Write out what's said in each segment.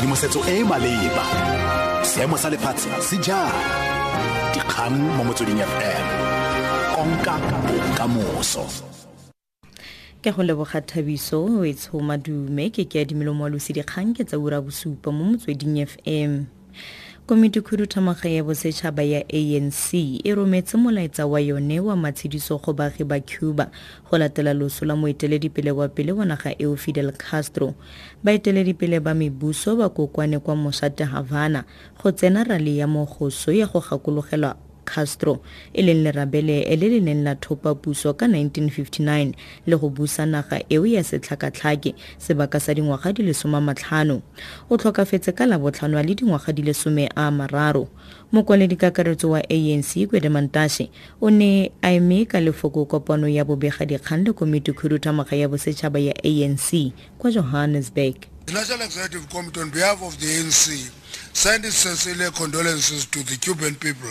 tshedimosetso e e maleba. Seemo sa lefatshe se jang dikgang mo motsweding fm konka bokamoso. Ke go leboga thabiso o e madume. Ke ke adimelo moalosi dikgang ke tsa ura bosupa mo motsweding fm komiti khuduthamaga ya bosetšhaba ya anc e rometse molaetsa wa yone wa matshediso go baagi ba cuba go latela loso la moeteledipele wa pele wa naga eo fidel castro. Baeteledipele ba mebuso ba kokwane kwa mosate havana go tsena rali ya mogoso ya go gakologelwa castro e leng lerabele le le neng la thopa puso ka 1959 le go busa naga eo ya setlhakatlhake sebaka sa dingwaga di le somamatlhano. O tlhokafetse ka labotlhano le dingwaga di le some a mararo. Mokwaledi-kakaretso wa anc kwedemantashe o ne a eme ka lefoko kopano ya bobegadikgang le komiti khuduthamaga ya bosetšhaba ya anc kwa johannesburg. The National Executive Committee on behalf of the ANC sends its sincere condolences to the Cuban people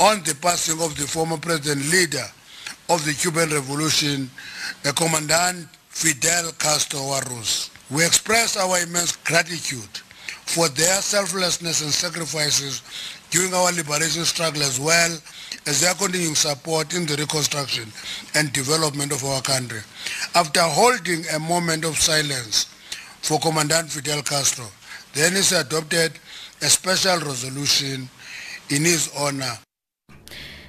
on the passing of the former president leader of the Cuban Revolution, the Commandant Fidel Castro Ruz. We express our immense gratitude for their selflessness and sacrifices during our liberation struggle as well as their continuing support in the reconstruction and development of our country. After holding a moment of silence for Commandant Fidel Castro, the NSA adopted a special resolution in his honor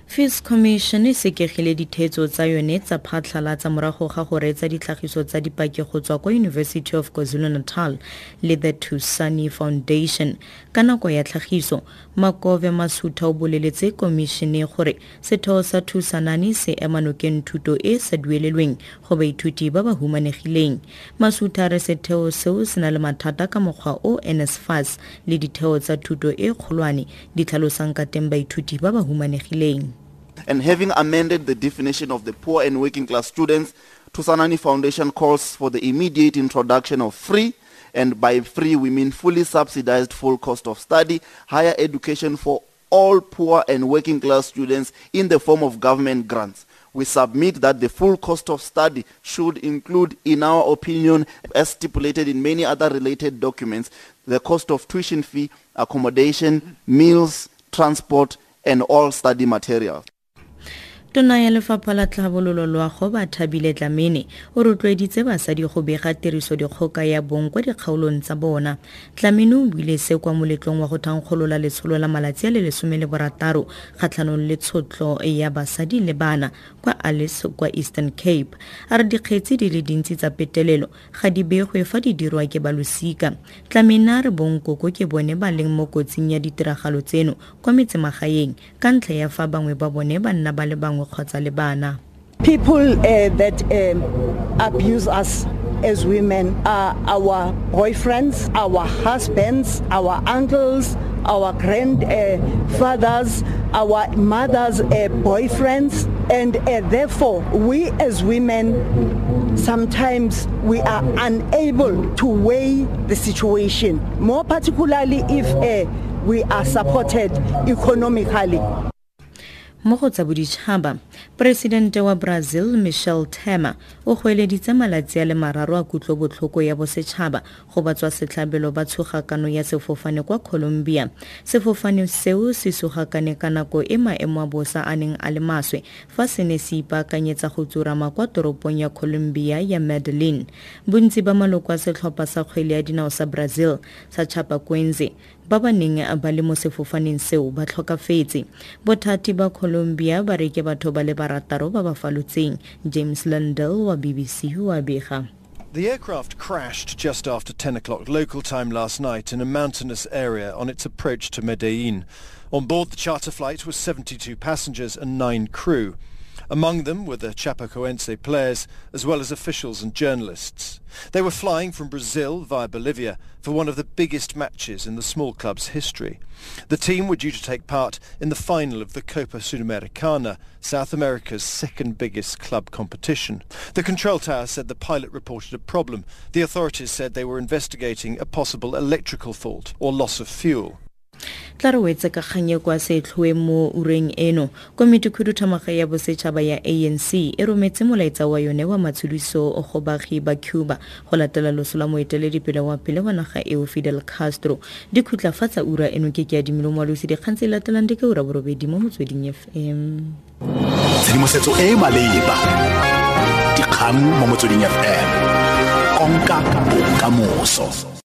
Fees Commission e sekegile dithetso tsa yone tsa phatlhalatsa morago ga go reetsa ditlhagiso tsa dipaki go tswa kwa University of KwaZulu-Natal le the Tusani Foundation. Ka nako ya tlhagiso Makove Masutha o boleletse komishene gore setheo sa Thusanani se ema nokeng thuto e sa duelelweng go baithuti ba ba humanegileng. Masutha re setheo seo se na le mathata ka mokgwa o NSFAS le ditheo tsa thuto e kgolwane di tlhalosang ka teng baithuti ba ba humanegileng and having amended the definition of the poor and working class students, Thusanani Foundation calls for the immediate introduction of free, and by free we mean fully subsidized full cost of study, higher education for all poor and working class students in the form of government grants. We submit that the full cost of study should include, in our opinion, as stipulated in many other related documents, the cost of tuition fee, accommodation, meals, transport, and all study materials. Tona ya lefapha la tlhabololo loago ba thabile tlamene o rotloeditse basadi go bega tiriso dikgoka ya bong kwa dikgaolong tsa bona. Tlamene o buile se kwa moletlong wa go thankgolola letsholo la malatsi a le lesome le borataro kgatlhanong le tshotlo ya basadi le bana kwa alice kwa eastern cape. A re dikgetsi di le dintsi tsa petelelo ga di begwe fa di dirwa ke balosika. Tlamene a re bonkoko ke bone ba leng mo kotsing ya ditiragalo tseno kwa metsemagaeng ka ntlha ya fa bangwe ba bone ba nna ba le bangwe kgotsa le bana. People uh, that um, abuse us as women are our boyfriends, our husbands, our uncles, our grandfathers, uh, our mothers' uh, boyfriends, and uh, therefore we as women sometimes we are unable to weigh the situation, more particularly if uh, we are supported economically. Mo go tsa boditšhaba poresidente wa brazil michel temer o goeleditse malatsi a le mararo a kutlobotlhoko ya bosetšhaba go batswa setlhabelo ba tshogakano ya sefofane kwa colombia. Sefofane seo se sogakane ka nako e maemo a bosa a neng a le maswe fa se ne se ipaakanyetsa go tsorama kwa toropong ya colombia ya madeline bontsi ba maloko a setlhopha sa kgwele ya dinao sa brazil sa chapecoense ba ba neng ba le mo sefofaneng seo ba tlhokafetse bothati ba colombia ba re ke batho ba le barataro ba ba falotseng james wa bbc wa bega The aircraft crashed just after 10 o'clock local time last night in a mountainous area on its approach to Medellin. On board the charter flight were 72 passengers and 9 crew. Among them were the Chapecoense players, as well as officials and journalists. They were flying from Brazil via Bolivia for one of the biggest matches in the small club's history. The team were due to take part in the final of the Copa Sudamericana, South America's second biggest club competition. The control tower said the pilot reported a problem. The authorities said they were investigating a possible electrical fault or loss of fuel. Tla re wetse ka kganye kwa setlhoe mo ureng eno. Komiti khuduthamaga ya bosetšhaba ya anc e rometse molaetsa wa yone wa matshodiso go baagi ba cuba go latela loso la moeteledipele wa pele wa naga eo fidel castro. Di khutlafatsa ura eno ke ke adimile moalosi dikgang tse latelang di ka ura borobedi mo motsweding fm tshedimosetso e e maleba. Dikgang mo motsweding fm konka bokamoso